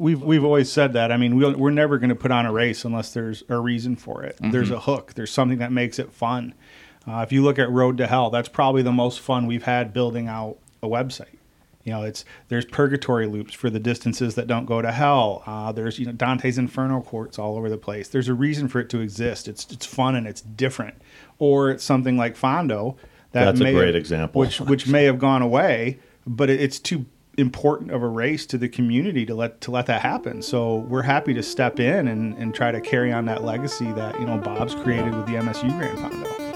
We've we've always said that. I mean, we'll, we're never going to put on a race unless there's a reason for it. Mm-hmm. There's a hook. There's something that makes it fun. Uh, if you look at Road to Hell, that's probably the most fun we've had building out a website. You know, it's there's purgatory loops for the distances that don't go to hell. Uh, there's you know Dante's Inferno courts all over the place. There's a reason for it to exist. It's it's fun and it's different. Or it's something like Fondo that That's a great have- example. which which may have gone away, but it, it's too important of a race to the community to let to let that happen. So we're happy to step in and, and try to carry on that legacy that you know Bob's created with the MSU Grand Fondo.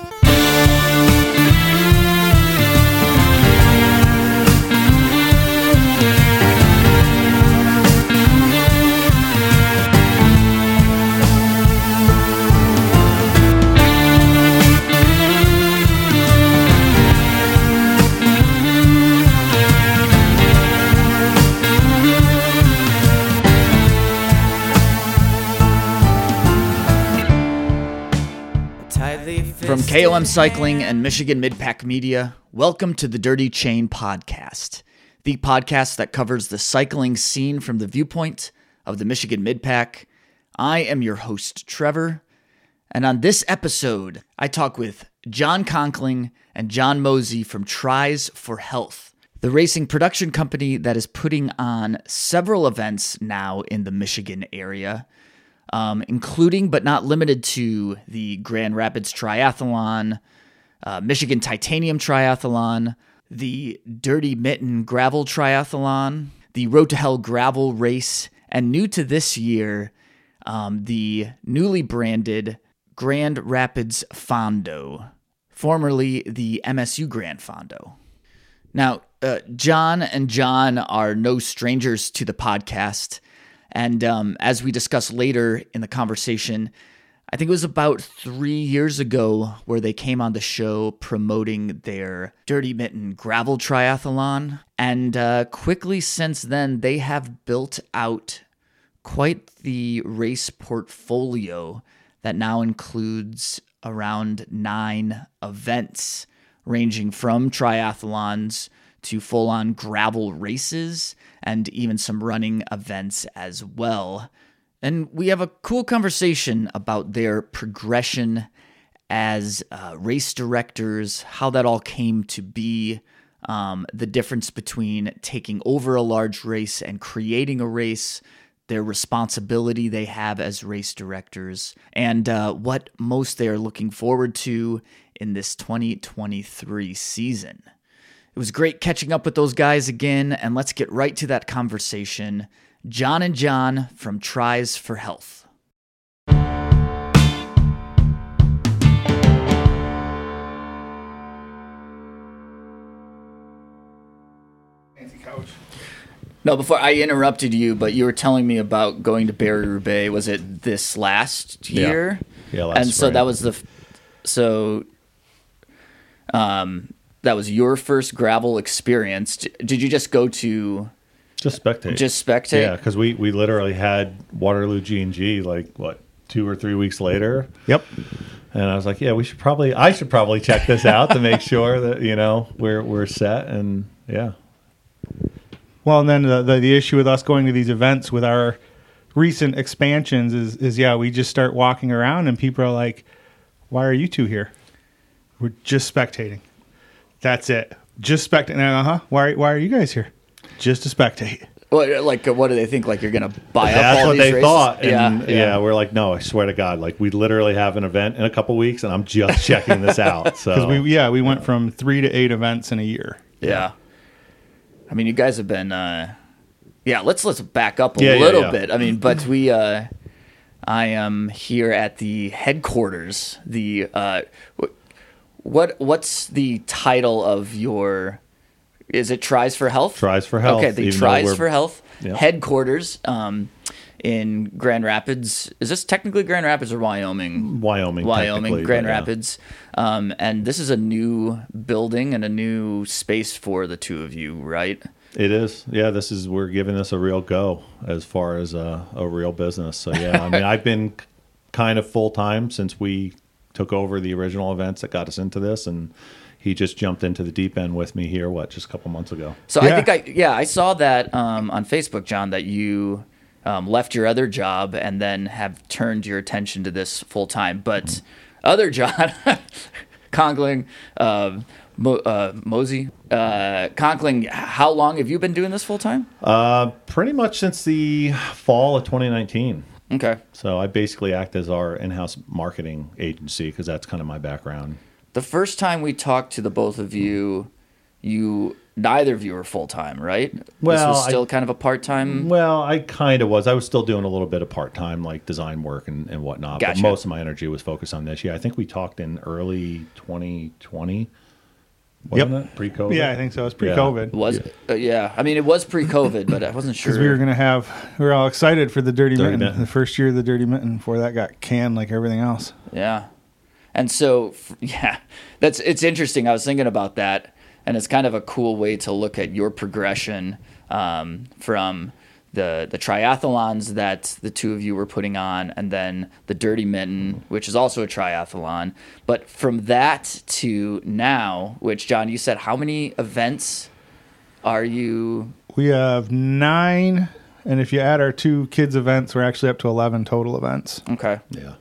KOM Cycling and Michigan Midpack Media, welcome to the Dirty Chain Podcast, the podcast that covers the cycling scene from the viewpoint of the Michigan Midpack. I am your host, Trevor, and on this episode, I talk with John Conkling and John Mosey from Tries for Health, the racing production company that is putting on several events now in the Michigan area um, including but not limited to the Grand Rapids Triathlon, uh, Michigan Titanium Triathlon, the Dirty Mitten Gravel Triathlon, the Road to Hell Gravel Race, and new to this year, um, the newly branded Grand Rapids Fondo, formerly the MSU Grand Fondo. Now, uh, John and John are no strangers to the podcast. And um, as we discuss later in the conversation, I think it was about three years ago where they came on the show promoting their Dirty Mitten Gravel Triathlon. And uh, quickly since then, they have built out quite the race portfolio that now includes around nine events, ranging from triathlons to full on gravel races and even some running events as well. And we have a cool conversation about their progression as uh, race directors, how that all came to be, um, the difference between taking over a large race and creating a race, their responsibility they have as race directors, and uh, what most they are looking forward to in this 2023 season. It was great catching up with those guys again, and let's get right to that conversation. John and John from Tries for Health. No, before I interrupted you, but you were telling me about going to Barry Roubaix. Was it this last year? Yeah, last and so that was the f- so um that was your first gravel experience. Did you just go to Just spectate. just spectate? yeah, because we we literally had Waterloo G and G like what two or three weeks later, Yep. and I was like, yeah, we should probably I should probably check this out to make sure that you know we're we're set and yeah. Well, and then the, the the issue with us going to these events with our recent expansions is is yeah, we just start walking around and people are like, "Why are you two here?" We're just spectating. That's it. Just spectating. Uh huh. Why why are you guys here? Just to spectate. What like what do they think? Like you're gonna buy up That's all what these they races? thought. And yeah, yeah, we're like, no, I swear to God, like we literally have an event in a couple weeks, and I'm just checking this out. So Because we yeah we went from three to eight events in a year. yeah. I mean, you guys have been. uh Yeah, let's let's back up a Yeah, yeah, little yeah. bit. I mean, but we. uh I am here at the headquarters. The uh, wh- what what's the title of your? Is it Tries for Health? Tries for Health, Okay, the Tries for Health Yep. headquarters um, in Grand Rapids. Is this technically Grand Rapids or Wyoming? Wyoming, Wyoming, Grand but yeah. Rapids. Um, and this is a new building and a new space for the two of you, right? It is. Yeah, this is we're giving this a real go as far as a, a real business. So yeah, I mean, I've been kind of full time since we took over the original events that got us into this, and he just jumped into the deep end with me here. What, just a couple months ago? So I think I yeah I saw that um, on Facebook, John, that you um, left your other job and then have turned your attention to this full time. But other John Conkling, uh, Mo- uh, Mosey, uh, Conkling, how long have you been doing this full time? Uh, pretty much since the fall of 2019. Okay. So I basically act as our in-house marketing agency because that's kind of my background. The first time we talked to the both of you, you neither of you were full time, right? this Well, was I- still kind of a part time. Well, I kind of was. I was still doing a little bit of part-time like design work and, and whatnot. Gotcha. But most of my energy was focused on this. Yeah, I think we talked in early 2020. Wasn't Yep. it? Pre-COVID? Yeah, I think so. It's pre-COVID. Was uh, yeah. I mean, it was pre-COVID, but I wasn't sure. Because we were gonna have, we were all excited for the Dirty, Dirty Mitten, Mitten. the first year of the Dirty Mitten. Before that got canned like everything else. Yeah. And so, yeah, that's it's interesting. I was thinking about that, and it's kind of a cool way to look at your progression um, from the the triathlons that the two of you were putting on, and then the Dirty Mitten, which is also a triathlon. But from that to now, which John, you said, how many events are you? We have nine, and if you add our two kids events, we're actually up to eleven total events. Okay. Yeah.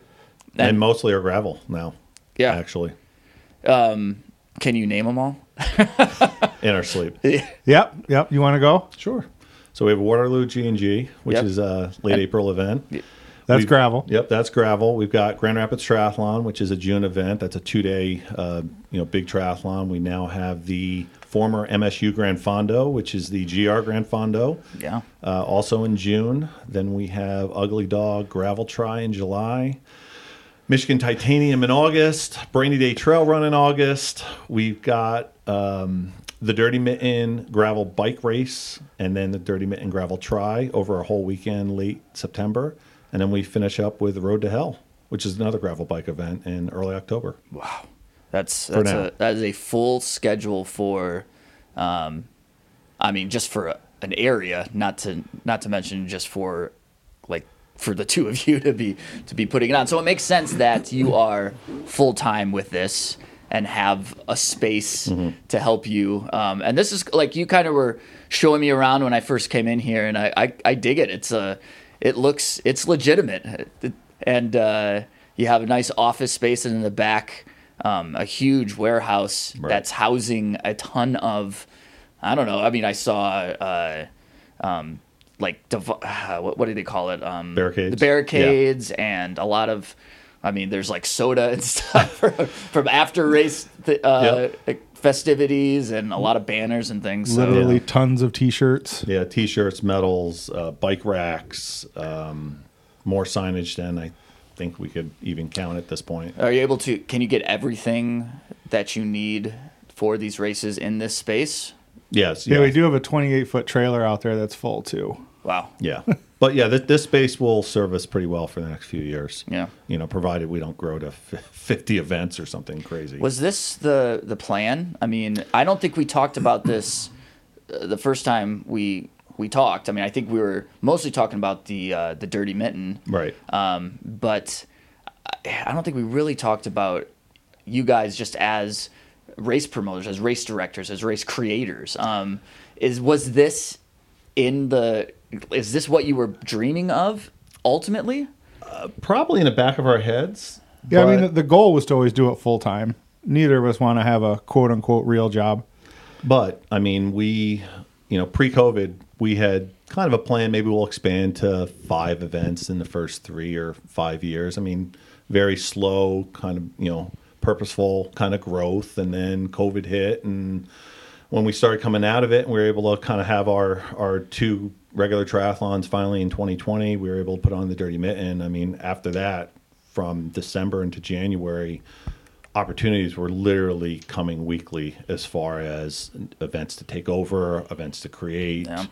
And- And, mostly are gravel now. Yeah. Actually, Um, can you name them all? in our sleep. Yep, yep. You want to go? Sure. So we have Waterloo G and G, which Yep. is a late April event. That's We've- gravel. Yep, that's gravel. We've got Grand Rapids Triathlon, which is a June event. That's a two-day, uh, you know, big triathlon. We now have the former MSU Grand Fondo, which is the GR Grand Fondo, Yeah. uh, also in June. Then we have Ugly Dog Gravel Tri in July. Michigan Titanium in August, Brainy Day Trail Run in August. We've got um, the Dirty Mitten Gravel Bike Race, and then the Dirty Mitten Gravel Tri over a whole weekend late September, and then we finish up with Road to Hell, which is another gravel bike event in early October. Wow, that's that's a that is a full schedule for, um, I mean, just for a, an area, not to not to mention just for, like, for the two of you to be to be putting it on. So it makes sense that you are full time with this and have a space to help you. Um, and this is like you kind of were showing me around when I first came in here, and I I, I dig it. It's a it looks it's legitimate, and uh, you have a nice office space, and in the back, um, a huge warehouse Right. that's housing a ton of. I don't know. I mean, I saw. Uh, um, like what, what do they call it? Um, Barricades? The barricades and a lot of. I mean, there's like soda and stuff from, from after race th- uh, festivities and a lot of banners and things. So, Literally tons of T-shirts. Yeah, T-shirts, medals, uh, bike racks, um, more signage than I think we could even count at this point. are you able to? Can you get everything that you need for these races in this space? Yes, Yeah, yeah, we do have a 28 foot trailer out there that's full too. Wow. Yeah, but yeah, this, this space will serve us pretty well for the next few years. Yeah. you know, provided we don't grow to f- fifty events or something crazy. Was this the the plan? I mean, I don't think we talked about this uh, the first time we we talked. I mean, I think we were mostly talking about the uh, the dirty mitten, right? um, but I I don't think we really talked about you guys just as race promoters, as race directors, as race creators. Um, is was this in the? Is this what you were dreaming of ultimately? Probably in the back of our heads. Yeah, I mean, the, the goal was to always do it full time. Neither of us want to have a quote unquote real job. But I mean, we, you know, pre-COVID, we had kind of a plan. Maybe we'll expand to five events in the first three or five years. I mean, very slow, kind of, you know, purposeful kind of growth. And then COVID hit, and when we started coming out of it, and we were able to kind of have our our two regular triathlons finally in 2020. We were able to put on the Dirty Mitten. I mean, after that, from December into January opportunities were literally coming weekly as far as events to take over, events to create, Yeah.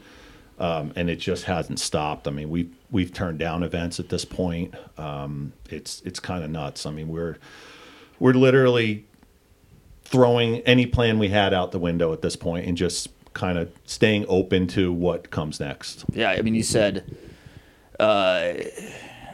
um, and it just hasn't stopped. I mean, we have we've turned down events at this point. Um, it's it's kind of nuts. I mean, we're we're literally throwing any plan we had out the window at this point and just kind of staying open to what comes next. Yeah, I mean, you said uh,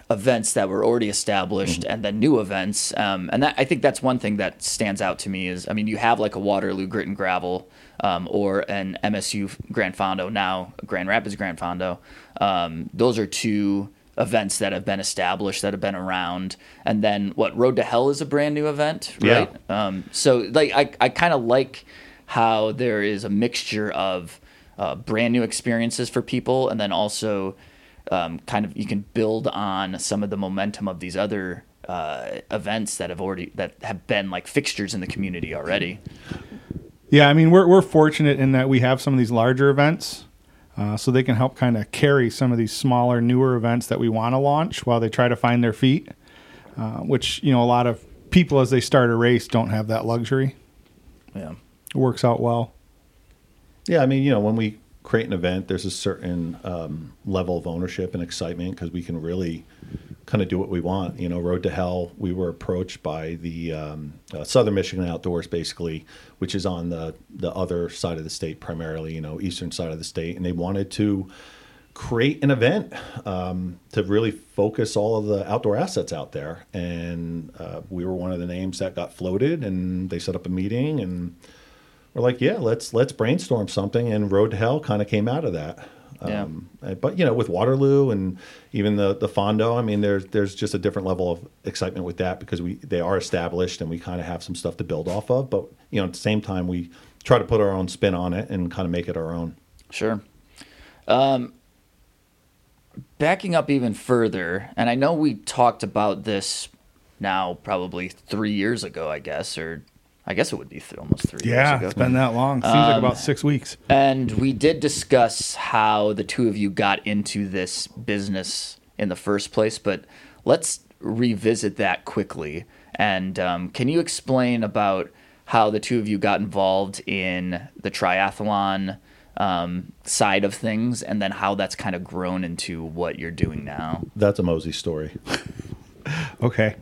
events that were already established and then new events. Um, and that, I think that's one thing that stands out to me is, I mean, you have like a Waterloo Grit and Gravel um, or an MSU Grand Fondo, now Grand Rapids Grand Fondo. Um, those are two events that have been established that have been around and then what road to hell is a brand new event right Yeah. um, so like i, I kind of like how there is a mixture of uh, brand new experiences for people and then also um, kind of you can build on some of the momentum of these other uh, events that have already that have been like fixtures in the community already Yeah, I mean we're we're fortunate in that we have some of these larger events, uh, so they can help kind of carry some of these smaller, newer events that we want to launch while they try to find their feet. Uh, which you know a lot of people as they start a race don't have that luxury. yeah It works out well. Yeah, I mean, you know, when we create an event, there's a certain um, level of ownership and excitement because we can really kind of do what we want. You know, Road to Hell, we were approached by the um, uh, Southern Michigan Outdoors, basically, which is on the the other side of the state, primarily, you know, eastern side of the state, and they wanted to create an event um, to really focus all of the outdoor assets out there. And uh, we were one of the names that got floated, and they set up a meeting and we're like, yeah, let's let's brainstorm something, and Road to Hell kind of came out of that. Yeah. Um, uh, but you know, with Waterloo and even the the Fondo, I mean, there's there's just a different level of excitement with that because we they are established and we kind of have some stuff to build off of. But you know, at the same time, we try to put our own spin on it and kind of make it our own. Sure. Um, backing up even further, and I know we talked about this now probably three years ago, I guess, or I guess it would be th- almost three Yeah, years ago. it's been that long. Seems like about six weeks. And we did discuss how the two of you got into this business in the first place, but let's revisit that quickly. And um, can you explain about how the two of you got involved in the triathlon um, side of things, and then how that's kind of grown into what you're doing now? That's a Mosey story. Okay.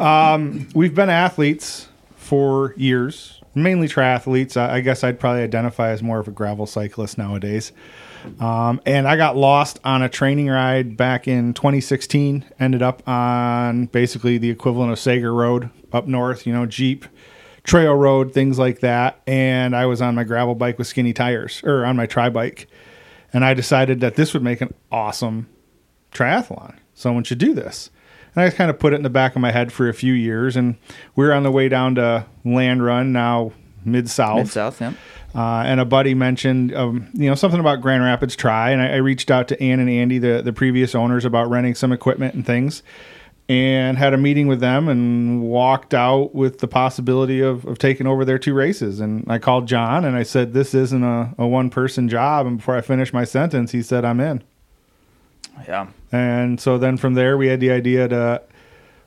Um, we've been athletes for years, mainly triathletes. I, I guess I'd probably identify as more of a gravel cyclist nowadays. Um, and I got lost on a training ride back in 2016. Ended up on basically the equivalent of Sager Road up north, you know, Jeep, trail road, things like that. And I was on my gravel bike with skinny tires, or on my tri bike. And I decided that this would make an awesome triathlon. Someone should do this. And I kind of put it in the back of my head for a few years. And we were on the way down to Land Run, now Mid South. Mid South, yeah. Uh, and a buddy mentioned, um, you know, something about Grand Rapids Tri, and I, I reached out to Ann and Andy, the the previous owners, about renting some equipment and things, and had a meeting with them, and walked out with the possibility of, of taking over their two races. And I called John, and I said, "This isn't a, a one person job." And before I finished my sentence, he said, "I'm in." Yeah. And so then from there, we had the idea to,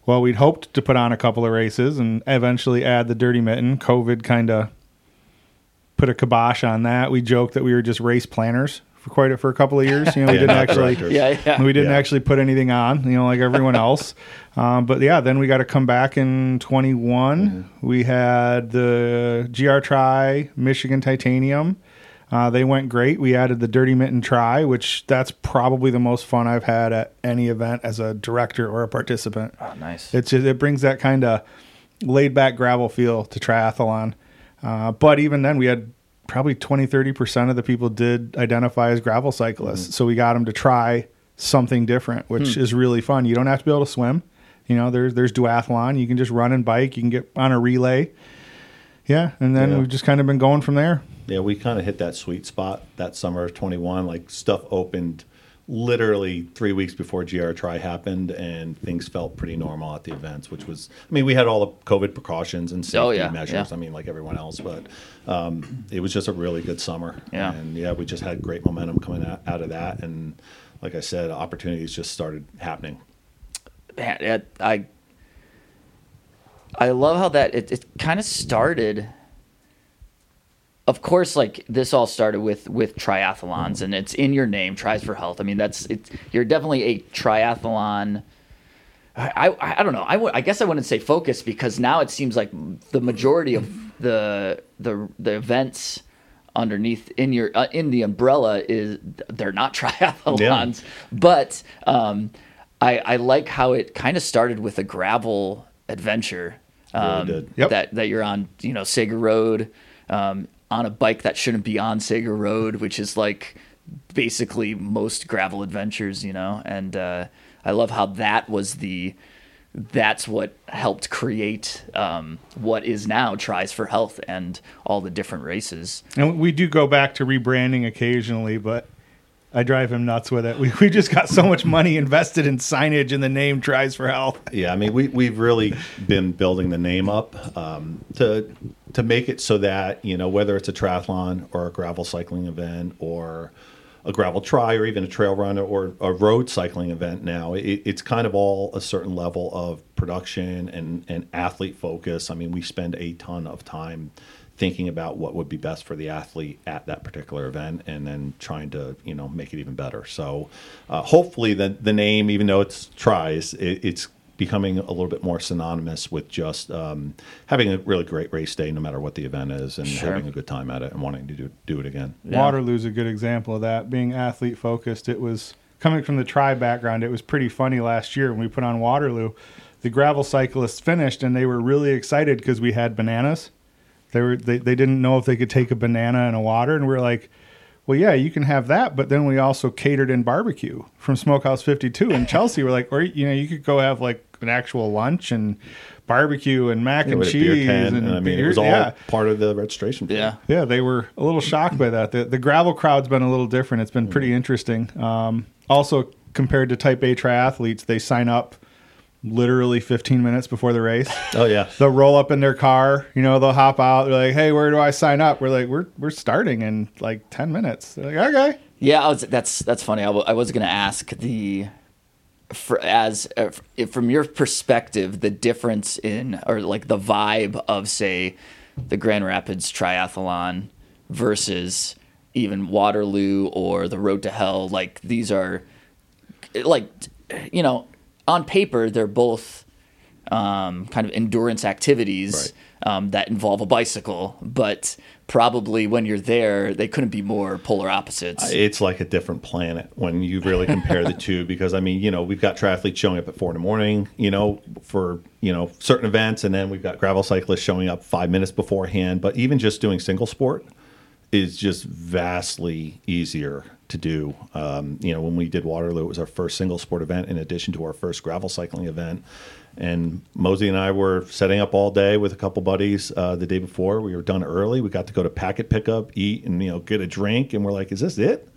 well, we'd hoped to put on a couple of races and eventually add the Dirty Mitten. COVID kind of put a kibosh on that. We joked that we were just race planners for quite a, for a couple of years. You know, we Yeah, didn't actually. Yeah, yeah. We didn't Yeah. actually put anything on, you know, like everyone else. um, but yeah, then we got to come back in 21. We had the GR Tri, Michigan Titanium. Uh, they went great. We added the Dirty Mitten Tri, which that's probably the most fun I've had at any event as a director or a participant. Oh, nice. It's just, it brings that kind of laid back gravel feel to triathlon. Uh, but even then, we had probably 20, 30% of the people did identify as gravel cyclists. So we got them to try something different, which is really fun. You don't have to be able to swim. You know, there's, there's duathlon. You can just run and bike. You can get on a relay. Yeah. And then Yeah. we've just kind of been going from there. Yeah, we kind of hit that sweet spot that summer of 21. Like stuff opened literally three weeks before GR Tri happened, and things felt pretty normal at the events, which was, I mean, we had all the COVID precautions and safety Oh, yeah, measures. yeah. I mean, like everyone else, but um, it was just a really good summer. Yeah. And yeah, we just had great momentum coming out, out of that. And like I said, opportunities just started happening. man, I I love how that it, it kind of started. Of course, like this all started with with triathlons, and it's in your name, Tries for Health. I mean, that's it. You're definitely a triathlon. I, I, I don't know. I, w- I guess I wouldn't say focus because now it seems like the majority of the the the events underneath in your uh, in the umbrella is they're not triathlons, yeah. but um, I, I like how it kind of started with a gravel adventure. Um, did. Yep. That that you're on, you know, Sager Road, um, on a bike that shouldn't be on Sager Road, which is like basically most gravel adventures, you know. And uh, I love how that was the that's what helped create um, what is now Tries for Health and all the different races. And we do go back to rebranding occasionally, but I drive him nuts with it. We, we just got so much money invested in signage and the name Tries for Health. Yeah, I mean, we we've really been building the name up um, to to make it so that you know whether it's a triathlon or a gravel cycling event or a gravel try or even a trail run or a road cycling event now it, it's kind of all a certain level of production and, and athlete focus i mean we spend a ton of time thinking about what would be best for the athlete at that particular event and then trying to you know make it even better so uh, hopefully the, the name even though it's tries it, it's becoming a little bit more synonymous with just um, having a really great race day no matter what the event is and Sure. having a good time at it and wanting to do, do it again Yeah. Waterloo's a good example of that. Being athlete focused, it was coming from the tri background. It was pretty funny last year when we put on Waterloo. The gravel cyclists finished and they were really excited because we had bananas. They were they, they didn't know if they could take a banana and a water, and we are like, well, yeah, you can have that, but then we also catered in barbecue from Smokehouse 52 in Chelsea. We're like, or you know, you could go have like an actual lunch and barbecue and mac Yeah, and with beer cheese tent, and, and I mean beer- it was all yeah. part of the registration fee. Yeah. Yeah, they were a little shocked by that. The, the gravel crowd's been a little different. It's been Mm-hmm. pretty interesting. Um, also, compared to Type A triathletes, they sign up literally 15 minutes before the race. oh yeah they'll roll up in their car. You know, they'll hop out. They're like, "Hey, where do I sign up?" We're like, "We're we're starting in like 10 minutes." They're like, "Okay." Yeah, I was, that's that's funny. I, w- I was going to ask the for, as uh, from your perspective, the difference in or like the vibe of say the Grand Rapids Triathlon versus even Waterloo or the Road to Hell. Like these are like you know on paper they're both um, kind of endurance activities um, that involve a bicycle, but probably when you're there, they couldn't be more polar opposites. It's like a different planet when you really compare the two because I mean, you know, we've got triathletes showing up at four in the morning, you know, for you know certain events, and then we've got gravel cyclists showing up five minutes beforehand. But even just doing single sport is just vastly easier to do. Um, you know, when we did Waterloo, it was our first single sport event in addition to our first gravel cycling event. And Mosey and I were setting up all day with a couple buddies uh, the day before. We were done early. We got to go to packet pickup, eat, and you know get a drink. And we're like, "Is this it?"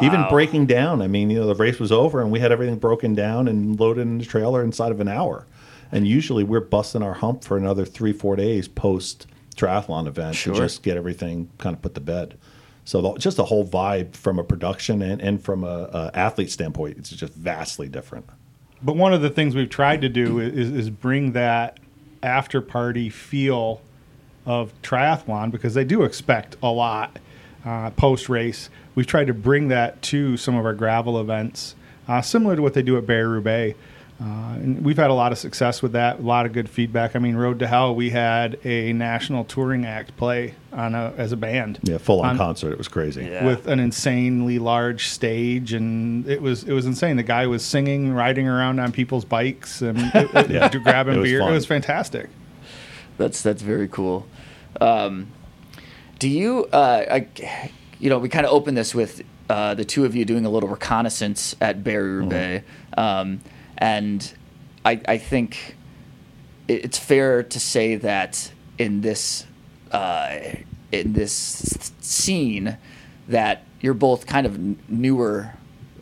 Even breaking down. I mean, you know, the race was over, and we had everything broken down and loaded in the trailer inside of an hour. And usually, we're busting our hump for another three, four days post triathlon event Sure. to just get everything kind of put to bed. So the, just the whole vibe from a production and, and from a, a athlete standpoint, it's just vastly different. But one of the things we've tried to do is, is bring that after party feel of triathlon because they do expect a lot uh, post race. We've tried to bring that to some of our gravel events, uh, similar to what they do at Barry Roubaix. Uh, and we've had a lot of success with that, a lot of good feedback. I mean, Road to Hell, we had a national touring act play on a, as a band Yeah, full on On- concert. It was crazy. Yeah. with an insanely large stage, and it was it was insane. The guy was singing, riding around on people's bikes, and it, it- Yeah. grabbing It was beer. fun. It was fantastic. That's that's very cool. Um, do you, uh, I, you know, we kind of opened this with uh, the two of you doing a little reconnaissance at Barry Roubaix, um, and I, I think it's fair to say that in this uh, in this scene that you're both kind of newer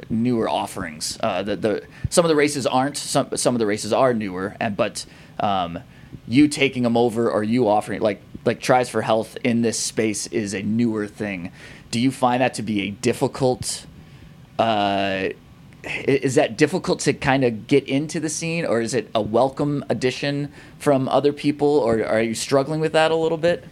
newer offerings. Uh, the, the some of the races aren't. Some some of the races are newer, and but um, you taking them over or you offering like like tries for health in this space is a newer thing. Do you find that to be a difficult? Uh, is that difficult to kind of get into the scene, or is it a welcome addition from other people, or are you struggling with that a little bit?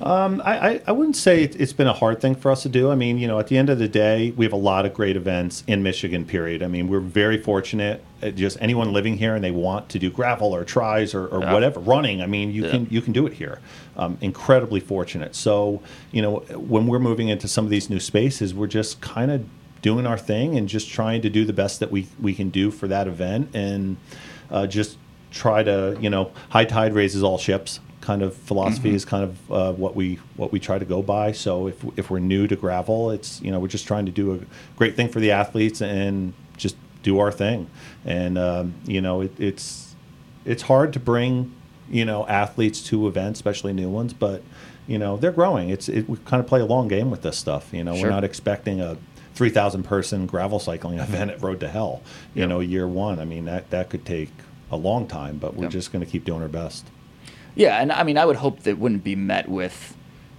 I, I, I wouldn't say it- it's been a hard thing for us to do. I mean, you know, at the end of the day, we have a lot of great events in Michigan, period. I mean, we're very fortunate. uh, Just anyone living here and they want to do gravel or tries or, or Yeah. whatever, running, I mean, you Yeah. can you can do it here. Um, incredibly fortunate. So, you know, when we're moving into some of these new spaces, we're just kind of doing our thing and just trying to do the best that we we can do for that event and uh, just try to you know high tide raises all ships kind of philosophy Mm-hmm. is kind of uh, what we what we try to go by. So if if we're new to gravel, it's you know we're just trying to do a great thing for the athletes and just do our thing. And um, you know it, it's it's hard to bring you know athletes to events, especially new ones, but you know they're growing. It's it, we kind of play a long game with this stuff. You know Sure. we're not expecting a 3,000 person gravel cycling event at Road to Hell. You Yep. know year one. I mean that that could take a long time, but we're Yep. just going to keep doing our best. Yeah, and I mean, I would hope that wouldn't be met with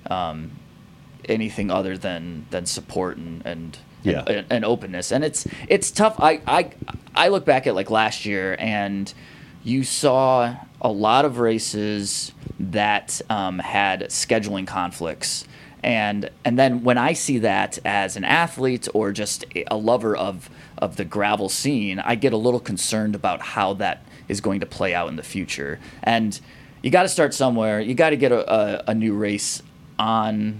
um, anything other than than support and and, Yeah. and and openness. And it's it's tough. I I I look back at like last year, and you saw a lot of races that um, had scheduling conflicts. And and then when I see that as an athlete or just a lover of of the gravel scene, I get a little concerned about how that is going to play out in the future. And you got to start somewhere. You got to get a, a, a new race on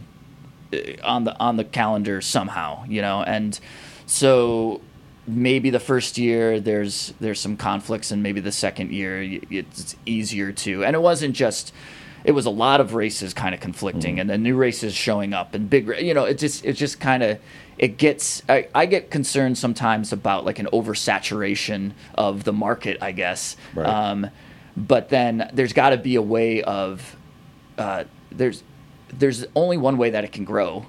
uh, on the on the calendar somehow, you know. And so maybe the first year there's there's some conflicts, and maybe the second year it's easier to. And it wasn't just. It was a lot of races kind of conflicting, and then new races showing up, and big. You know, it just it just kind of it gets. I, I get concerned sometimes about like an oversaturation of the market. I guess. Right. Um, but then there's got to be a way of uh, there's there's only one way that it can grow,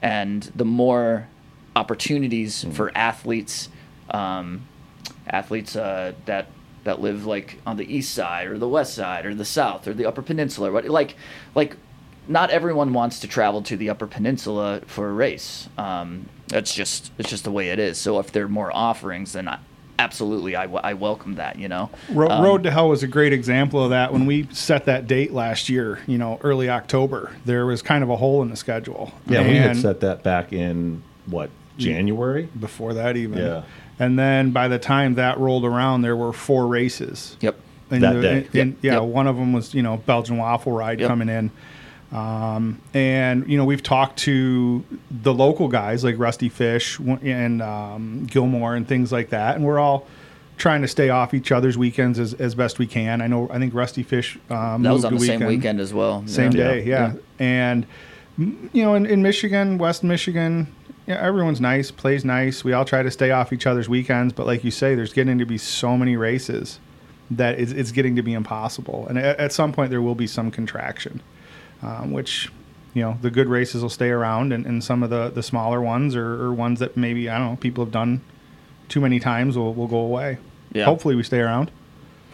and the more opportunities for athletes, um, athletes uh, that that live like on the east side or the west side or the south or the upper peninsula, or what like like not everyone wants to travel to the upper peninsula for a race. Um, that's just it's just the way it is. So if there are more offerings, then I, absolutely I, w- I welcome that. You know, Ro- Um, Road to Hell was a great example of that. When we set that date last year, you know, early October, there was kind of a hole in the schedule. Yeah, we had set that back in what January. before that even. Yeah. And then by the time that rolled around, there were four races. Yep. In That the- day. in- in- Yep, yeah, yep. one of them was you know Belgian waffle ride Yep. coming in, um, and you know we've talked to the local guys like Rusty Fish and um, Gilmore and things like that, and we're all trying to stay off each other's weekends as, as best we can. I know I think Rusty Fish um, That was on moved the a same weekend as well. same Yeah. day, yeah. And you know, in, in Michigan, West Michigan, yeah, everyone's nice, plays nice. We all try to stay off each other's weekends, but like you say, there's getting to be so many races that it's, it's getting to be impossible. And at, at some point, there will be some contraction, um, which you know the good races will stay around, and, and some of the the smaller ones or, or ones that maybe I don't know people have done too many times will, will go away. Yeah. Hopefully, we stay around.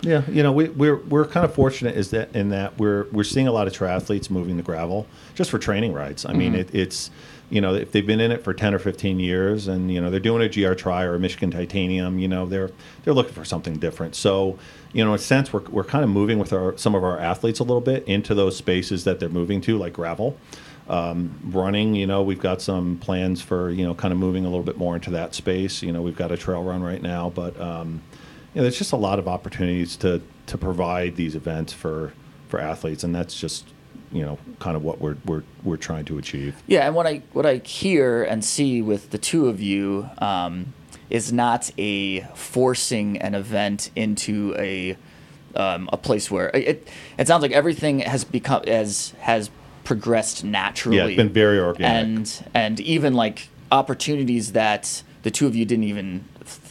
Yeah, you know, we, we're we're kind of fortunate is that in that we're we're seeing a lot of triathletes moving to gravel just for training rides. I mean, it, it's you know if they've been in it for ten or fifteen years and you know they're doing a GR Tri or a Michigan Titanium, you know they're they're looking for something different. So you know, in a sense, we're we're kind of moving with our some of our athletes a little bit into those spaces that they're moving to, like gravel. Um, running, you know, we've got some plans for you know kind of moving a little bit more into that space. You know, we've got a trail run right now, but um, you know, there's just a lot of opportunities to to provide these events for for athletes, and that's just you know kind of what we're we're we're trying to achieve. Yeah, and what I what I hear and see with the two of you um, is not a forcing an event into a um, a place where it it sounds like everything has become as has progressed naturally. Yeah, it's been very organic. and and even like opportunities that the two of you didn't even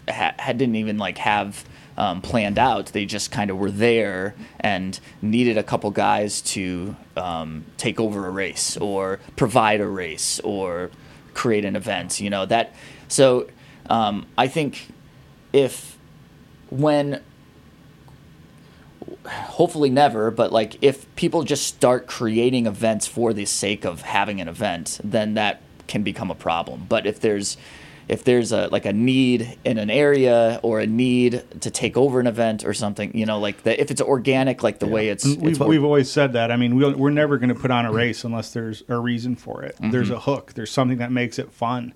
ha- had didn't even like have um, planned out. They just kind of were there and needed a couple guys to um, take over a race or provide a race or create an event. You know that. So um, I think if when hopefully never, but like if people just start creating events for the sake of having an event, then that can become a problem. But if there's if there's a like a need in an area or a need to take over an event or something, you know, like the, if it's organic, like the way it's, it's We've, we've always said that. I mean, we'll, we're never going to put on a race unless there's a reason for it. There's a hook. There's something that makes it fun.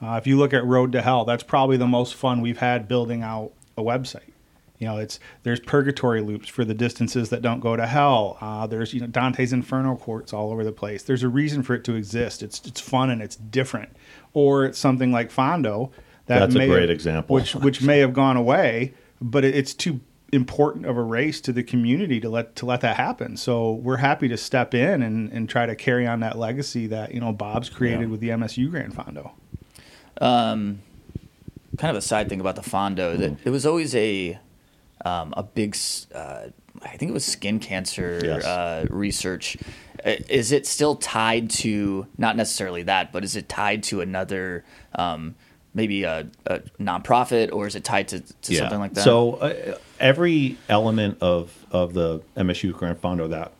Uh, if you look at Road to Hell, that's probably the most fun we've had building out a website. You know, it's there's purgatory loops for the distances that don't go to hell. Uh, there's you know Dante's Inferno courts all over the place. There's a reason for it to exist. It's it's fun and it's different. Or it's something like Fondo that That's a great have- example. which which may have gone away, but it, it's too important of a race to the community to let to let that happen. So we're happy to step in and, and try to carry on that legacy that you know Bob's created Yeah. with the MSU Grand Fondo. Um, kind of a side thing about the Fondo that it was always a um, a big. Uh, I think it was skin cancer Yes. uh, research. I- Is it still tied to not necessarily that, but is it tied to another? Um, Maybe a, a nonprofit, or is it tied to, to something like that? So uh, every element of of the MSU Grand Fondo that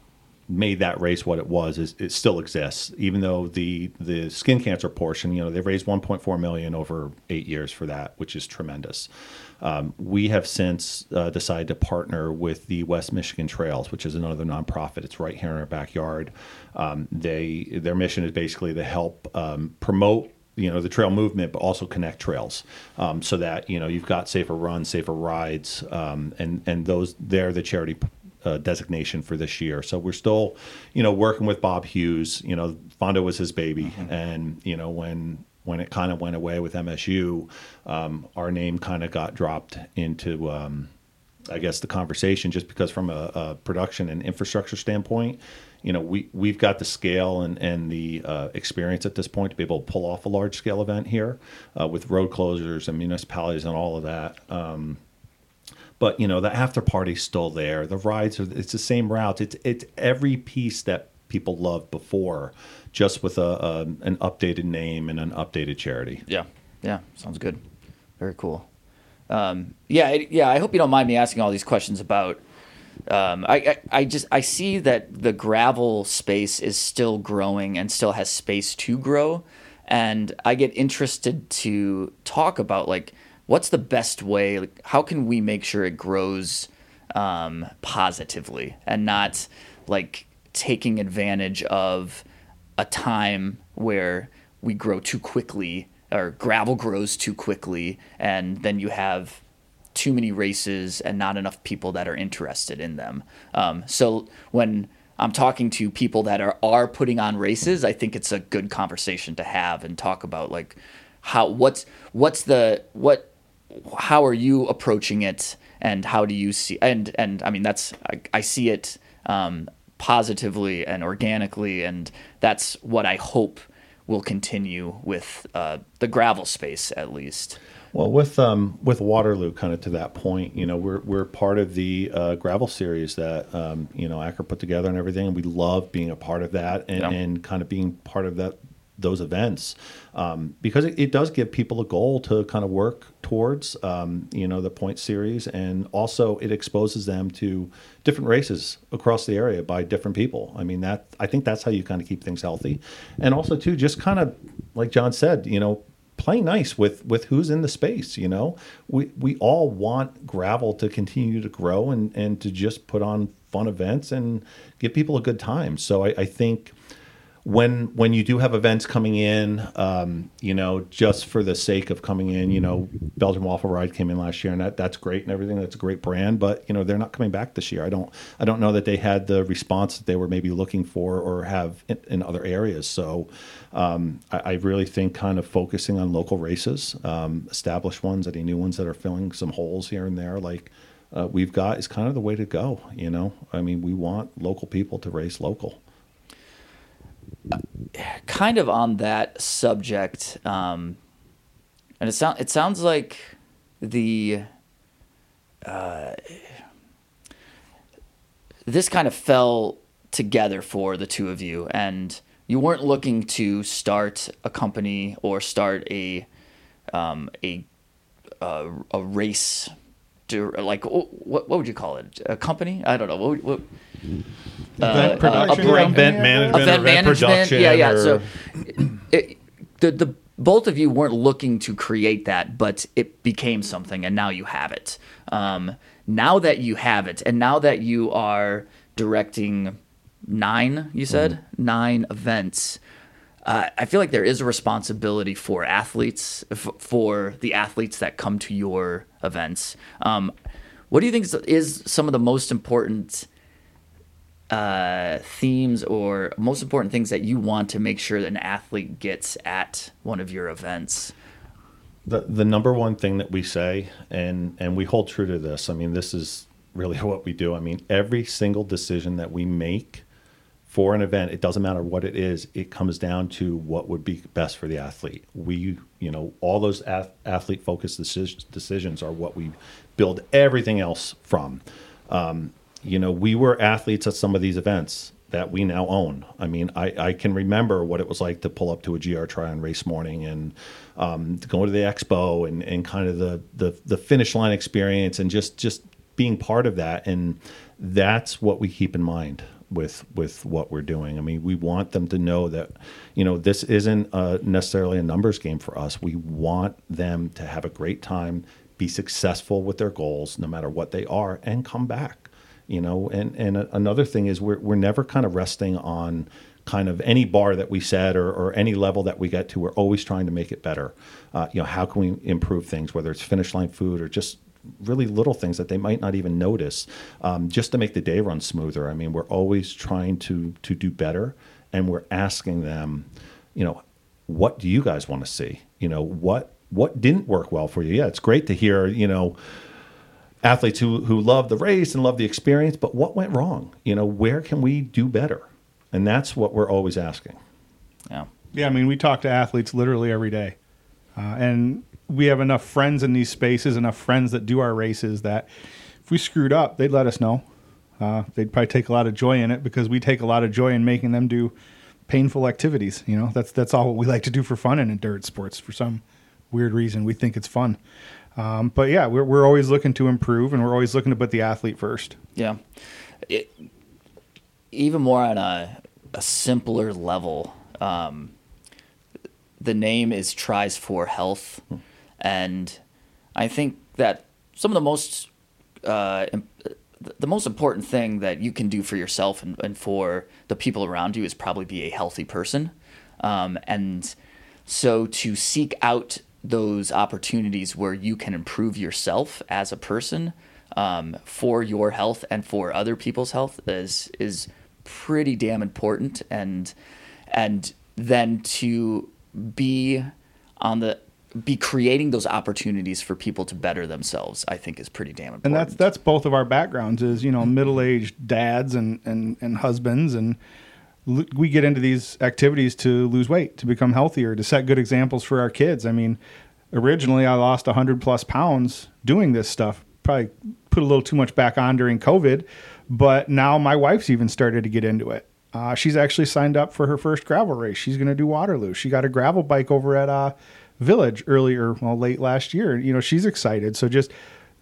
made that race what it was is it still exists, even though the the skin cancer portion, you know, they raised 1.4 million over eight years for that, which is tremendous. Um, we have since uh, decided to partner with the West Michigan Trails, which is another nonprofit. It's right here in our backyard. Um, they their mission is basically to help um, promote you know the trail movement, but also connect trails, um, so that you know you've got safer runs, safer rides, um, and and those they're the charity uh, designation for this year. So we're still, you know, working with Bob Hughes. You know, Fondo was his baby, and you know when when it kind of went away with MSU, um, our name kind of got dropped into. Um, I guess the conversation just because from a, a production and infrastructure standpoint, you know, we we've got the scale and and the uh, experience at this point to be able to pull off a large scale event here uh, with road closures and municipalities and all of that. Um, but you know, the after party's still there. The rides are it's the same routes. It's it's every piece that people loved before, just with a, a an updated name and an updated charity. Yeah, yeah, sounds good. Very cool. Um, yeah, yeah. I hope you don't mind me asking all these questions about. Um, I, I I just I see that the gravel space is still growing and still has space to grow, and I get interested to talk about like what's the best way. Like, how can we make sure it grows um, positively and not like taking advantage of a time where we grow too quickly or gravel grows too quickly and then you have too many races and not enough people that are interested in them. Um, so when i'm talking to people that are are putting on races i think it's a good conversation to have and talk about like how what's what's the what how are you approaching it and how do you see and and i mean that's i, I see it um, positively and organically and that's what i hope will continue with uh, the gravel space at least Well, with um, with Waterloo, kind of to that point, you know, we're we're part of the uh, gravel series that um, you know Acker put together and everything, and we love being a part of that and, Yeah. and kind of being part of that those events um, because it, it does give people a goal to kind of work towards, um, you know, the point series, and also it exposes them to different races across the area by different people. I mean, that I think that's how you kind of keep things healthy, and also too, just kind of like John said, you know, play nice with with who's in the space you know? We we all want gravel to continue to grow and and to just put on fun events and give people a good time. So i, I think when when you do have events coming in um, you know just for the sake of coming in you know belgian waffle ride came in last year and that, that's great and everything. That's a great brand but you know they're not coming back this year. I don't i don't know that they had the response that they were maybe looking for or have in, in other areas. So um, I, I really think kind of focusing on local races um, established ones any new ones that are filling some holes here and there like uh, we've got is kind of the way to go you know? I mean we want local people to race local kind of on that subject, um, and it sounds it sounds like the uh, this kind of fell together for the two of you, and you weren't looking to start a company or start a um, a uh, a race. To, like what what would you call it? A company? I don't know. What, what, Event uh, production a brand- company, event management, event event management. production Yeah, yeah. or- So it, the the both of you weren't looking to create that, but it became something, and now you have it. Um, now that you have it, and now that you are directing nine, you said nine events. Uh, I feel like there is a responsibility for athletes, f- for the athletes that come to your events. Um, What do you think is, is some of the most important uh, themes or most important things that you want to make sure that an athlete gets at one of your events? The the number one thing that we say, and and we hold true to this. I mean, this is really what we do. I mean, every single decision that we make for an event, it doesn't matter what it is, it comes down to what would be best for the athlete. We, you know, all those ath- athlete focused decisions are what we build everything else from. Um, you know, we were athletes at some of these events that we now own. I mean, I, I can remember what it was like to pull up to a GR Tri on race morning and um, to go to the expo and, and kind of the, the, the finish line experience and just, just being part of that. And that's what we keep in mind with with what we're doing. I mean, we want them to know that, you know, this isn't a, necessarily a numbers game for us. We want them to have a great time, be successful with their goals, no matter what they are, and come back you know and and another thing is we're, we're never kind of resting on kind of any bar that we set or, or any level that we get to. We're always trying to make it better. Uh, you know how can we improve things whether it's finish line food or just really little things that they might not even notice um, just to make the day run smoother. I mean we're always trying to to do better and we're asking them you know what do you guys want to see? You know what what didn't work well for you? Yeah it's great to hear you know athletes who who love the race and love the experience, but what went wrong? You know, where can we do better? And that's what we're always asking. Yeah. Yeah, I mean, we talk to athletes literally every day. Uh, and we have enough friends in these spaces, enough friends that do our races that if we screwed up, they'd let us know. Uh, they'd probably take a lot of joy in it because we take a lot of joy in making them do painful activities. You know, that's that's all what we like to do for fun in endurance sports. For some weird reason, we think it's fun. Um, but yeah, we're, we're always looking to improve and we're always looking to put the athlete first. Yeah. It, even more on a, a simpler level, um, the name is Tries for Health. And I think that some of the most uh, the most important thing that you can do for yourself and, and, for the people around you is probably be a healthy person. Um, and so to seek out those opportunities where you can improve yourself as a person um, for your health and for other people's health is is pretty damn important. And and then to be on the be creating those opportunities for people to better themselves i think is pretty damn important and that's that's both of our backgrounds is you know middle-aged dads and and, and husbands and we get into these activities to lose weight, to become healthier, to set good examples for our kids. I mean, originally I lost 100 plus pounds doing this stuff. Probably put a little too much back on during COVID, but now my wife's even started to get into it. Uh, she's actually signed up for her first gravel race. She's going to do Waterloo. She got a gravel bike over at uh, Village earlier, well, late last year. You know, she's excited. So just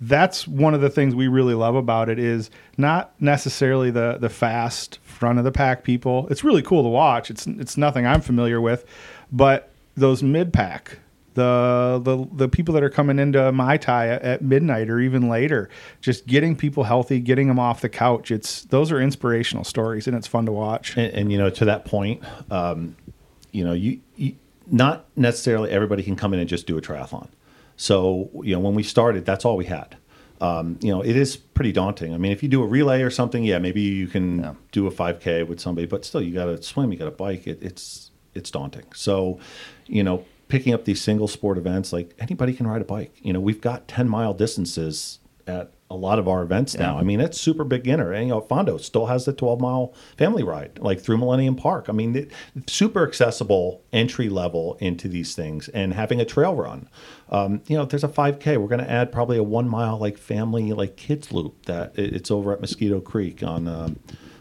that's one of the things we really love about it is not necessarily the the fast front of the pack people. It's really cool to watch. It's it's nothing I'm familiar with, but those mid pack, the the the people that are coming into Mai Tai at, at midnight or even later, just getting people healthy, getting them off the couch. It's those are inspirational stories, and it's fun to watch. And, and you know, to that point, um, you know, you, you not necessarily everybody can come in and just do a triathlon. So, you know, when we started, that's all we had. Um, you know, it is pretty daunting. I mean, if you do a relay or something, yeah, maybe you can yeah. do a 5K with somebody, but still, you got to swim, you got to bike. It, it's it's daunting. So, you know, picking up these single sport events, like anybody can ride a bike. You know, we've got 10 mile distances at a lot of our events now. I mean, it's super beginner. And, you know, Fondo still has the 12 mile family ride, like through Millennium Park. I mean, it, super accessible entry level into these things and having a trail run. Um, you know, there's a 5K. We're going to add probably a one mile, like family, like kids loop that it's over at Mosquito Creek on, um,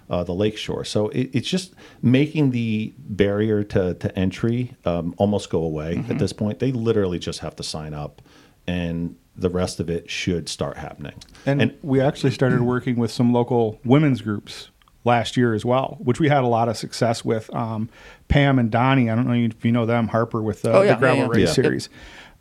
uh, the lakeshore. So it, it's just making the barrier to, to entry um, almost go away mm-hmm. at this point. They literally just have to sign up and the rest of it should start happening. And, and we actually started working with some local women's groups last year as well, which we had a lot of success with. Um, Pam and Donnie, I don't know if you know them, Harper with the, oh, yeah, the gravel yeah, yeah. race series.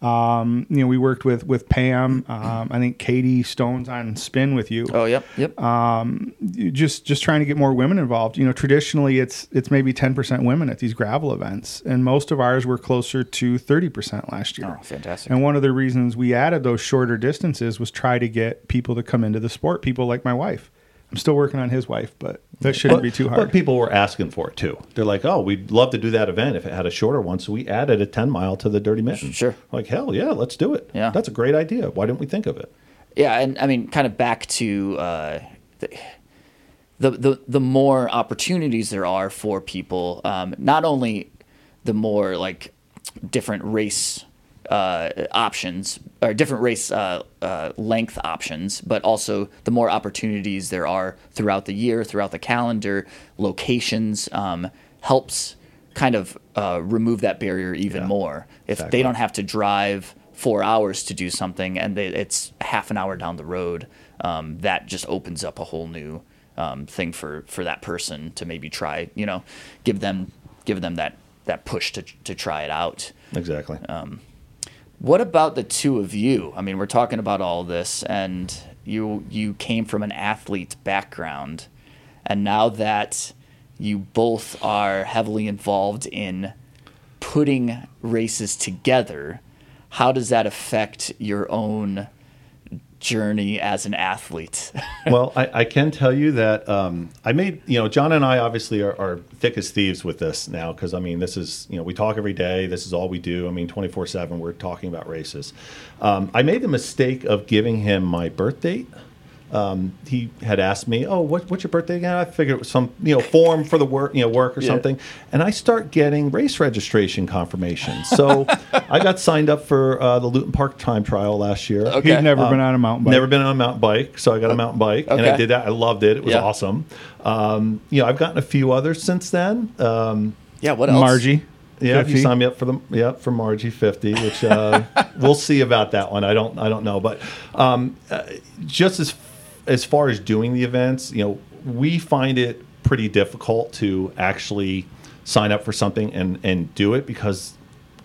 Um, you know, we worked with with Pam. Um, I think Katie Stone's on spin with you. Oh, yep, yep. Um, just just trying to get more women involved. You know, traditionally it's it's maybe ten percent women at these gravel events, and most of ours were closer to thirty percent last year. oh, fantastic. And one of the reasons we added those shorter distances was try to get people to come into the sport. People like my wife. I'm still working on his wife, but that shouldn't But- be too hard. But hard. people were asking for it too. They're like, "Oh, we'd love to do that event if it had a shorter one." So we added a ten mile to the Dirty Mitten. Sure. Like hell, yeah, let's do it. Yeah. that's a great idea. Why didn't we think of it? Yeah, and I mean, kind of back to uh, the, the the the more opportunities there are for people, um, not only the more like different race uh, options or different race uh, uh, length options, but also the more opportunities there are throughout the year, throughout the calendar, locations um, helps kind of uh, remove that barrier even Yeah, more. If exactly. they don't have to drive four hours to do something and they, it's half an hour down the road, um, that just opens up a whole new um, thing for, for that person to maybe try, you know, give them give them that, that push to, to try it out. Exactly. What about the two of you? I mean, we're talking about all this, and you you came from an athlete background, and now that you both are heavily involved in putting races together, how does that affect your own journey as an athlete? well, I, I can tell you that um, I made, you know, John and I obviously are, are thick as thieves with this now because, I mean, this is, you know, we talk every day. This is all we do. I mean, 24 7, we're talking about races. Um, I made the mistake of giving him my birth date. Um, he had asked me, "Oh, what, what's your birthday again?" I figured it was some, you know, form for the work, you know, work or Yeah. something. And I start getting race registration confirmations. So I got signed up for uh, the Luton Park time trial last year. Okay. He'd never been on a mountain bike. Never been on a mountain bike, so I got a mountain bike, and I did that. I loved it. It was Yeah. awesome. Um, you know, I've gotten a few others since then. Um, yeah, what else? Marji. yeah, if you 50. sign me up for the yeah for Marji fifty, which uh, we'll see about that one. I don't I don't know, but um, uh, just as as far as doing the events, you know, we find it pretty difficult to actually sign up for something and and do it because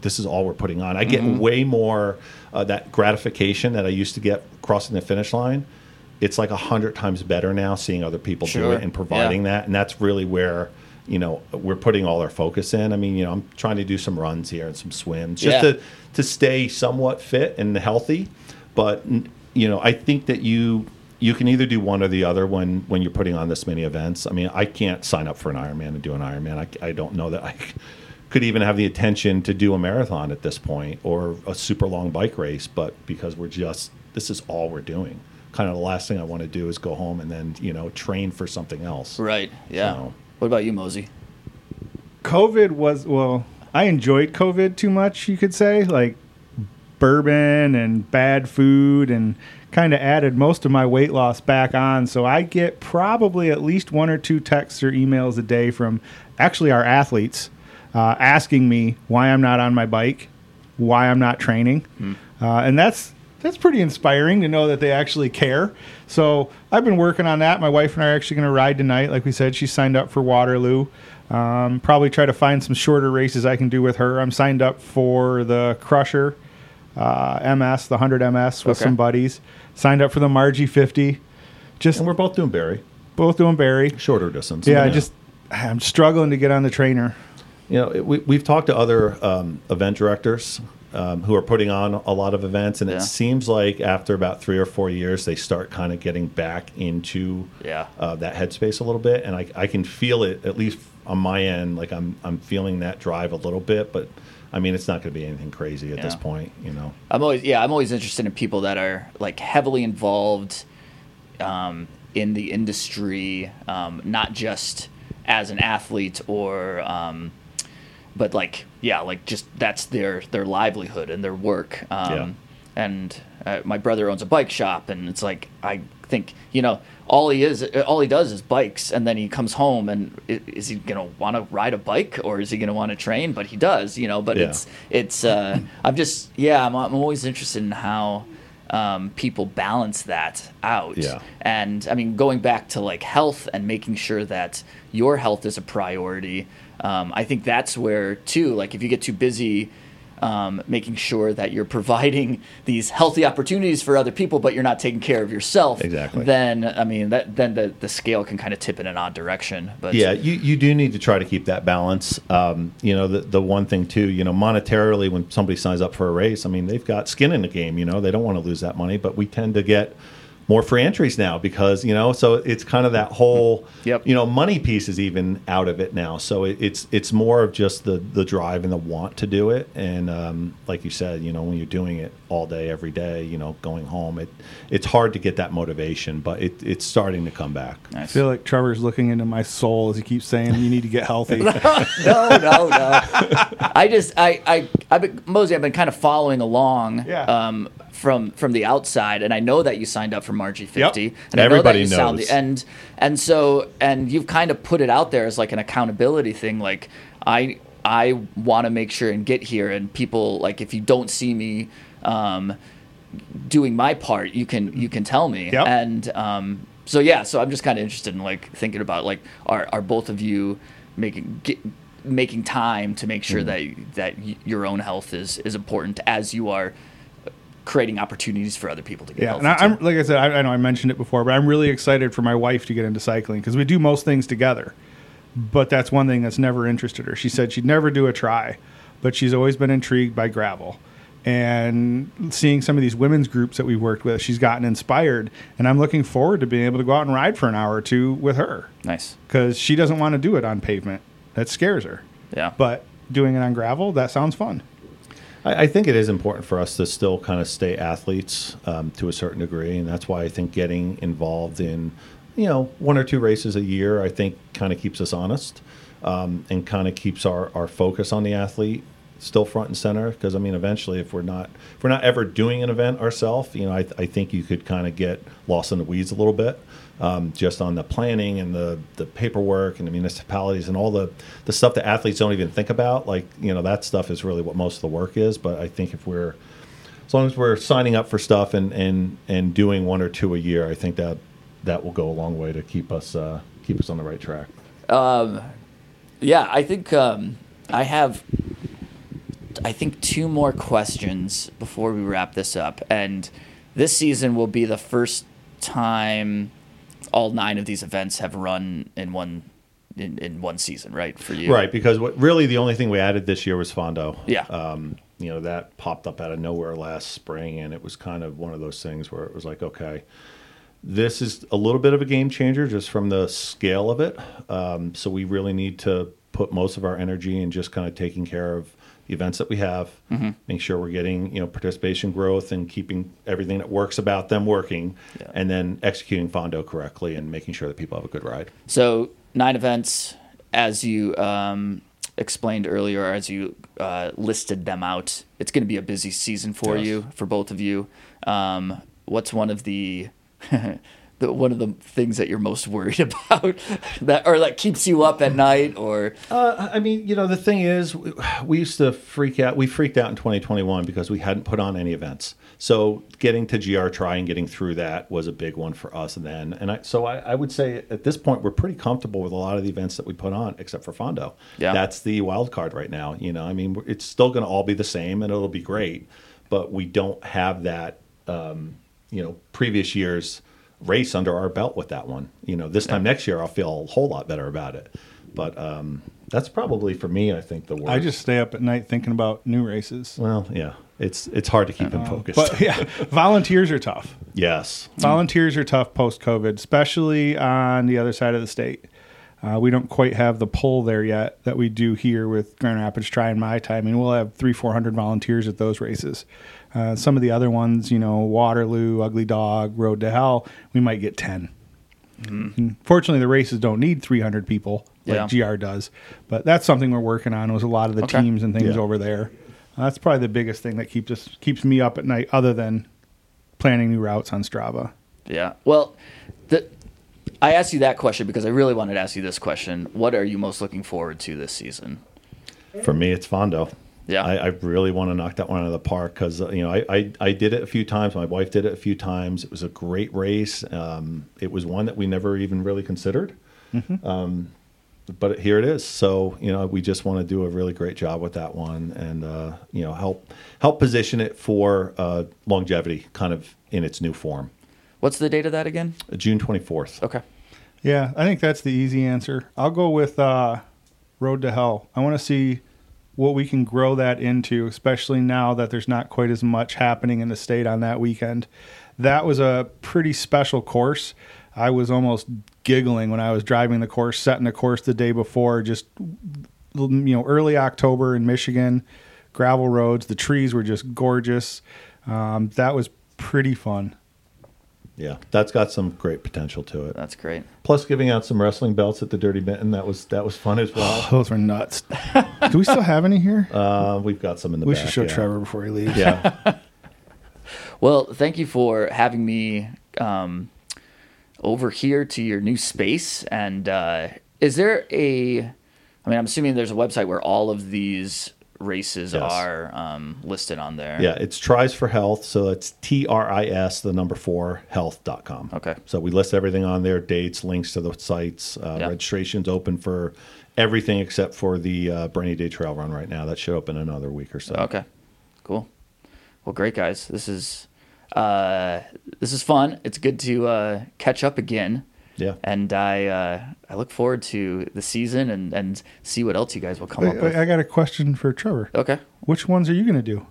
this is all we're putting on. I get Mm-hmm. way more uh, that gratification that I used to get crossing the finish line. It's like a hundred times better now seeing other people do it and providing that, and that's really where you know we're putting all our focus in. I mean, you know, I'm trying to do some runs here and some swims just Yeah. to to stay somewhat fit and healthy. But you know, I think that you you can either do one or the other when when you're putting on this many events. I mean, I can't sign up for an Ironman and do an Ironman. I, I don't know that I could even have the attention to do a marathon at this point or a super long bike race. But because we're just this is all we're doing. Kind of the last thing I want to do is go home and then you know train for something else. Right. Yeah. So- What about you, Mosey? COVID was well, I enjoyed COVID too much, you could say, like bourbon and bad food and kind of added most of my weight loss back on. So I get probably at least one or two texts or emails a day from actually our athletes uh, asking me why I'm not on my bike, why I'm not training. Uh, and that's that's pretty inspiring to know that they actually care. So I've been working on that. My wife and I are actually going to ride tonight. Like we said, she signed up for Waterloo. Um, probably try to find some shorter races I can do with her. I'm signed up for the Crusher uh, MS, the 100 MS with Okay. some buddies. Signed up for the Marji 50. Just And we're both doing Barry, both doing Barry. shorter distance. Yeah, I just I'm struggling to get on the trainer. You know, it- we, we've talked to other um, event directors um, who are putting on a lot of events, and Yeah. it seems like after about three or four years, they start kind of getting back into Yeah. uh, that headspace a little bit, and I, I can feel it at least on my end. Like I'm I'm feeling that drive a little bit, but I mean, it's not going to be anything crazy at this point. You know, I'm always yeah, I'm always interested in people that are like heavily involved um, in the industry, um, not just as an athlete or, um, but like yeah, like just that's their their livelihood and their work. Um, Yeah. And uh, my brother owns a bike shop, and it's like I think you know all he is all he does is bikes, and then he comes home and is he gonna want to ride a bike or is he gonna want to train? But he does, you know. But Yeah. it's it's uh, I'm just yeah I'm, I'm always interested in how um, people balance that out Yeah. and I mean going back to like health and making sure that your health is a priority um, I think that's where too like if you get too busy um, making sure that you're providing these healthy opportunities for other people, but you're not taking care of yourself. Exactly. Then I mean that then the, the scale can kind of tip in an odd direction. But Yeah, you, you do need to try to keep that balance. Um, you know, the, the one thing too, you know, monetarily, when somebody signs up for a race, I mean, they've got skin in the game. You know, they don't want to lose that money, but we tend to get more free entries now because you know, so it's kind of that whole, Yep. you know, money piece is even out of it now. So it, it's it's more of just the the drive and the want to do it. And um, like you said, you know, when you're doing it all day, every day, you know, going home, it it's hard to get that motivation, but it, it's starting to come back. I feel like Trevor's looking into my soul as he keeps saying, "You need to get healthy." no, no, no. I just, I, I, I've been, Mosey, I've been kind of following along Yeah. um, from from the outside, and I know that you signed up for Marji Yep. fifty, and Everybody know that knows. the and and so and you've kind of put it out there as like an accountability thing, like I I want to make sure and get here, and people like if you don't see me. Um, doing my part you can you can tell me Yep. and um, so yeah so i'm just kind of interested in like thinking about like are, are both of you making get, making time to make sure that that y- your own health is is important as you are creating opportunities for other people to get Yeah, and I, I'm like I said, I, I know I mentioned it before, but I'm really excited for my wife to get into cycling because we do most things together. But that's one thing that's never interested her. She said she'd never do a try, but she's always been intrigued by gravel. And seeing some of these women's groups that we've worked with, she's gotten inspired, and I'm looking forward to being able to go out and ride for an hour or two with her nice because she doesn't want to do it on pavement. That scares her. yeah But doing it on gravel, that sounds fun. I, I think it is important for us to still kind of stay athletes um, to a certain degree, and that's why I think getting involved in, you know, one or two races a year, I think kind of keeps us honest um, and kind of keeps our, our focus on the athlete still front and center. Because I mean, eventually, if we're not if we're not ever doing an event ourselves, you know, I, I think you could kind of get lost in the weeds a little bit. Um, just on the planning and the, the paperwork and the municipalities and all the, the stuff that athletes don't even think about. Like, you know, that stuff is really what most of the work is. But I think if we're, as long as we're signing up for stuff and, and, and doing one or two a year, I think that that will go a long way to keep us, uh, keep us on the right track. yeah i think um, i have i think two more questions before we wrap this up and this season will be the first time all nine of these events have run in one in, in one season right for you Right. Because what really the only thing we added this year was Fondo. Yeah. Um, you know, that popped up out of nowhere last spring, and it was kind of one of those things where it was like, okay, this is a little bit of a game changer just from the scale of it. Um, so we really need to put most of our energy in just kind of taking care of events that we have, make sure we're getting you know participation growth and keeping everything that works about them working, Yeah. and then executing Fondo correctly and making sure that people have a good ride. So nine events, as you um, explained earlier, as you uh, listed them out. It's going to be a busy season for Yes. you, for both of you. Um, what's one of the, the one of the things that you're most worried about that, or that keeps you up at night, or Uh, I mean, you know, the thing is, we, we used to freak out. We freaked out in 2021 because we hadn't put on any events. So getting to GR Tri and getting through that was a big one for us then. And I, so I, I would say at this point, we're pretty comfortable with a lot of the events that we put on, except for Fondo. Yeah. That's the wild card right now. You know, I mean, it's still going to all be the same and it'll be great, but we don't have that, um, you know, previous year's race under our belt with that one. You know, this time next year, I'll feel a whole lot better about it. But um, that's probably for me, I think the worst. I just stay up at night thinking about new races. well, yeah, it's it's hard to keep him focused. But yeah, volunteers are tough. yes, Volunteers are tough post COVID, especially on the other side of the state. Uh, we don't quite have the pull there yet that we do here with Grand Rapids Tri and My Time. I mean, we'll have three, four hundred volunteers at those races. Uh, some of the other ones, you know, Waterloo, Ugly Dog, Road to Hell, we might get 10. And Fortunately, the races don't need 300 people like GR does, but that's something we're working on. Was a lot of the Okay. teams and things Yeah. over there. Uh, that's probably the biggest thing that keeps us keeps me up at night, other than planning new routes on Strava. yeah. Well, the, I asked you that question because I really wanted to ask you this question. What are you most looking forward to this season? for me, it's Fondo. Yeah. I, I really want to knock that one out of the park because you know I, I I did it a few times. My wife did it a few times. It was a great race. Um, it was one that we never even really considered. Mm-hmm. Um, but here it is. So you know, we just want to do a really great job with that one, and uh, you know, help help position it for uh, longevity, kind of in its new form. What's the date of that again? June twenty fourth. Okay. Yeah, I think that's the easy answer. I'll go with uh, Road to Hell. I want to see what we can grow that into, especially now that there's not quite as much happening in the state on that weekend. That was a pretty special course. I was almost giggling when I was driving the course, setting the course the day before, just you know, early October in Michigan, gravel roads. The trees were just gorgeous. Um, that was pretty fun. Yeah, that's got some great potential to it. That's great. Plus, giving out some wrestling belts at the Dirty Mitten that was that was fun as well. Those were nuts. Do we still have any here? Uh, we've got some in the we back. should show yeah. Trevor before he leaves. Yeah, Well, thank you for having me um, over here to your new space. And uh, is there a? I mean, I'm assuming there's a website where all of these races Yes. are um, listed on there. yeah. It's Tries for Health, so it's T R I S the number four health.com. Okay. So we list everything on there: dates, links to the sites. Uh, Yeah. Registration's open for everything except for the uh, Brainy Day Trail Run right now. That should open in another week or so. Okay. Cool. Well, great guys. This is uh, this is fun. It's good to uh, catch up again. Yeah. And I uh, I look forward to the season and, and see what else you guys will come up Wait, with. I got a question for Trevor. Okay. Which ones are you going to do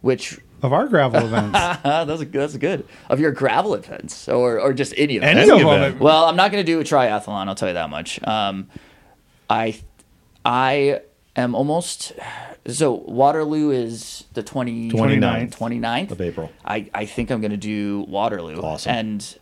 Which of our gravel events? that's a, that's good of your gravel events or or just any event. Any of event. them. Well, I'm not going to do a triathlon. I'll tell you that much. Um, I I am almost so Waterloo is the 20, 29th 29th of April. I, I think I'm going to do Waterloo. Awesome. And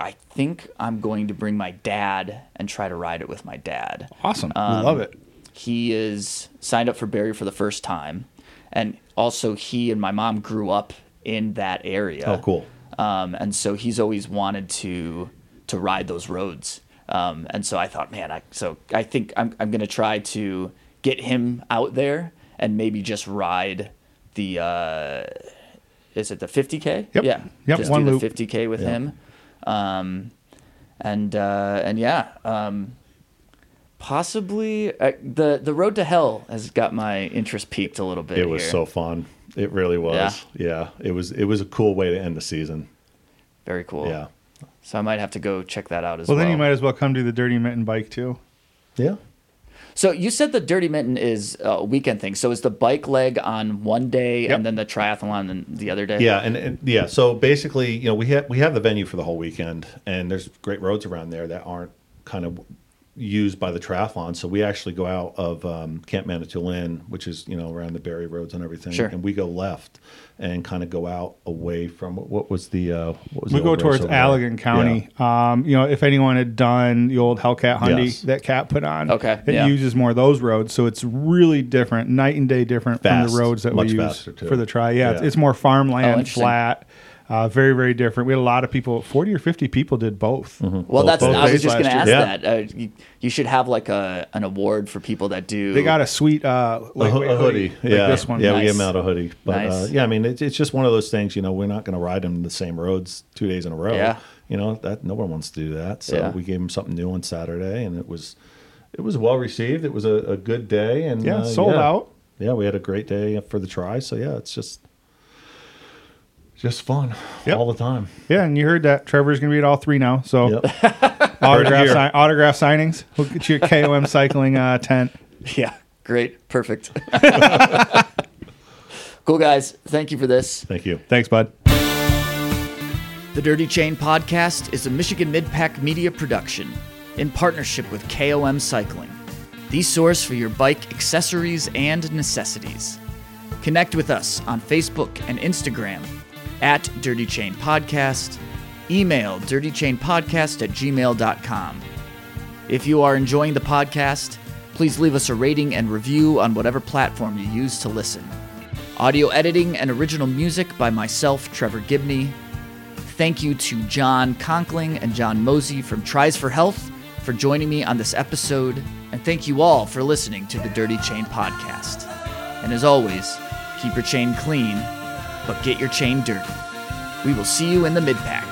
I think I'm going to bring my dad and try to ride it with my dad. Awesome. Um, we love it. He is signed up for Barry for the first time. And also, he and my mom grew up in that area. Oh, cool. Um, and so he's always wanted to to ride those roads. Um, and so I thought, man, I so I think I'm I'm gonna try to get him out there and maybe just ride the uh, is it the 50k? Yep. Yeah. Yep, Just one do loop. the 50k with him. Um, and uh, and yeah. Um, possibly uh, the the road to hell has got my interest peaked a little bit. It was here. so fun. It really was. Yeah. It was. It was a cool way to end the season. very cool. Yeah. So I might have to go check that out as Well, well. then you might as well come do the Dirty Mitten bike too. Yeah. So you said the Dirty Mitten is a weekend thing. So is the bike leg on one day Yep. and then the triathlon on the other day? Yeah, and, and yeah, so basically, you know, we have we have the venue for the whole weekend, and there's great roads around there that aren't kind of used by the triathlon. So we actually go out of um, Camp Manitou-Lin, which is you know around the Barry roads and everything, Sure. and we go left and kind of go out away from what was the uh, what was We the go towards over? Allegan County. Um, you know, if anyone had done the old Hellcat Hyundai Yes. that Cat put on, Okay, it yeah. uses more of those roads, so it's really different, night and day different from the roads that we use for the try. Yeah, It's, Yeah. it's more Oh, farmland, interesting. flat, uh, very very different. We had a lot of people, forty or fifty people did both. Well, Both- that's both I was just going to ask year. that. Uh, you, you should have like a an award for people that do. They got a sweet uh, A, ho- a hoodie, like yeah, this one. yeah, we gave them out a hoodie, but uh, Nice. yeah, I mean, it's, it's just one of those things. You know, we're not going to ride them the same roads two days in a row. Yeah. you know that no one wants to do that. So Yeah. we gave them something new on Saturday, and it was it was well received. It was a, a good day, and Yeah, uh, sold yeah. out. Yeah, we had a great day for the try. So yeah, it's just just fun Yep. all the time. Yeah, and you heard that Trevor's going to be at all three now. So Yep. autograph, si- autograph signings. We'll get you a KOM cycling uh, tent. Yeah, great, perfect. cool guys, thank you for this. Thank you. Thanks, bud. The Dirty Chain Podcast is a Michigan Midpack media production in partnership with KOM Cycling, the source for your bike accessories and necessities. Connect with us on Facebook and Instagram at Dirty Chain Podcast. Email dirtychainpodcast at gmail.com. If you are enjoying the podcast, please leave us a rating and review on whatever platform you use to listen. Audio editing and original music by myself, Trevor Gibney. Thank you to John Conkling and John Mosey from Tries for Health for joining me on this episode. And thank you all for listening to the Dirty Chain Podcast. And as always, keep your chain clean, but get your chain dirty. We will see you in the midpack.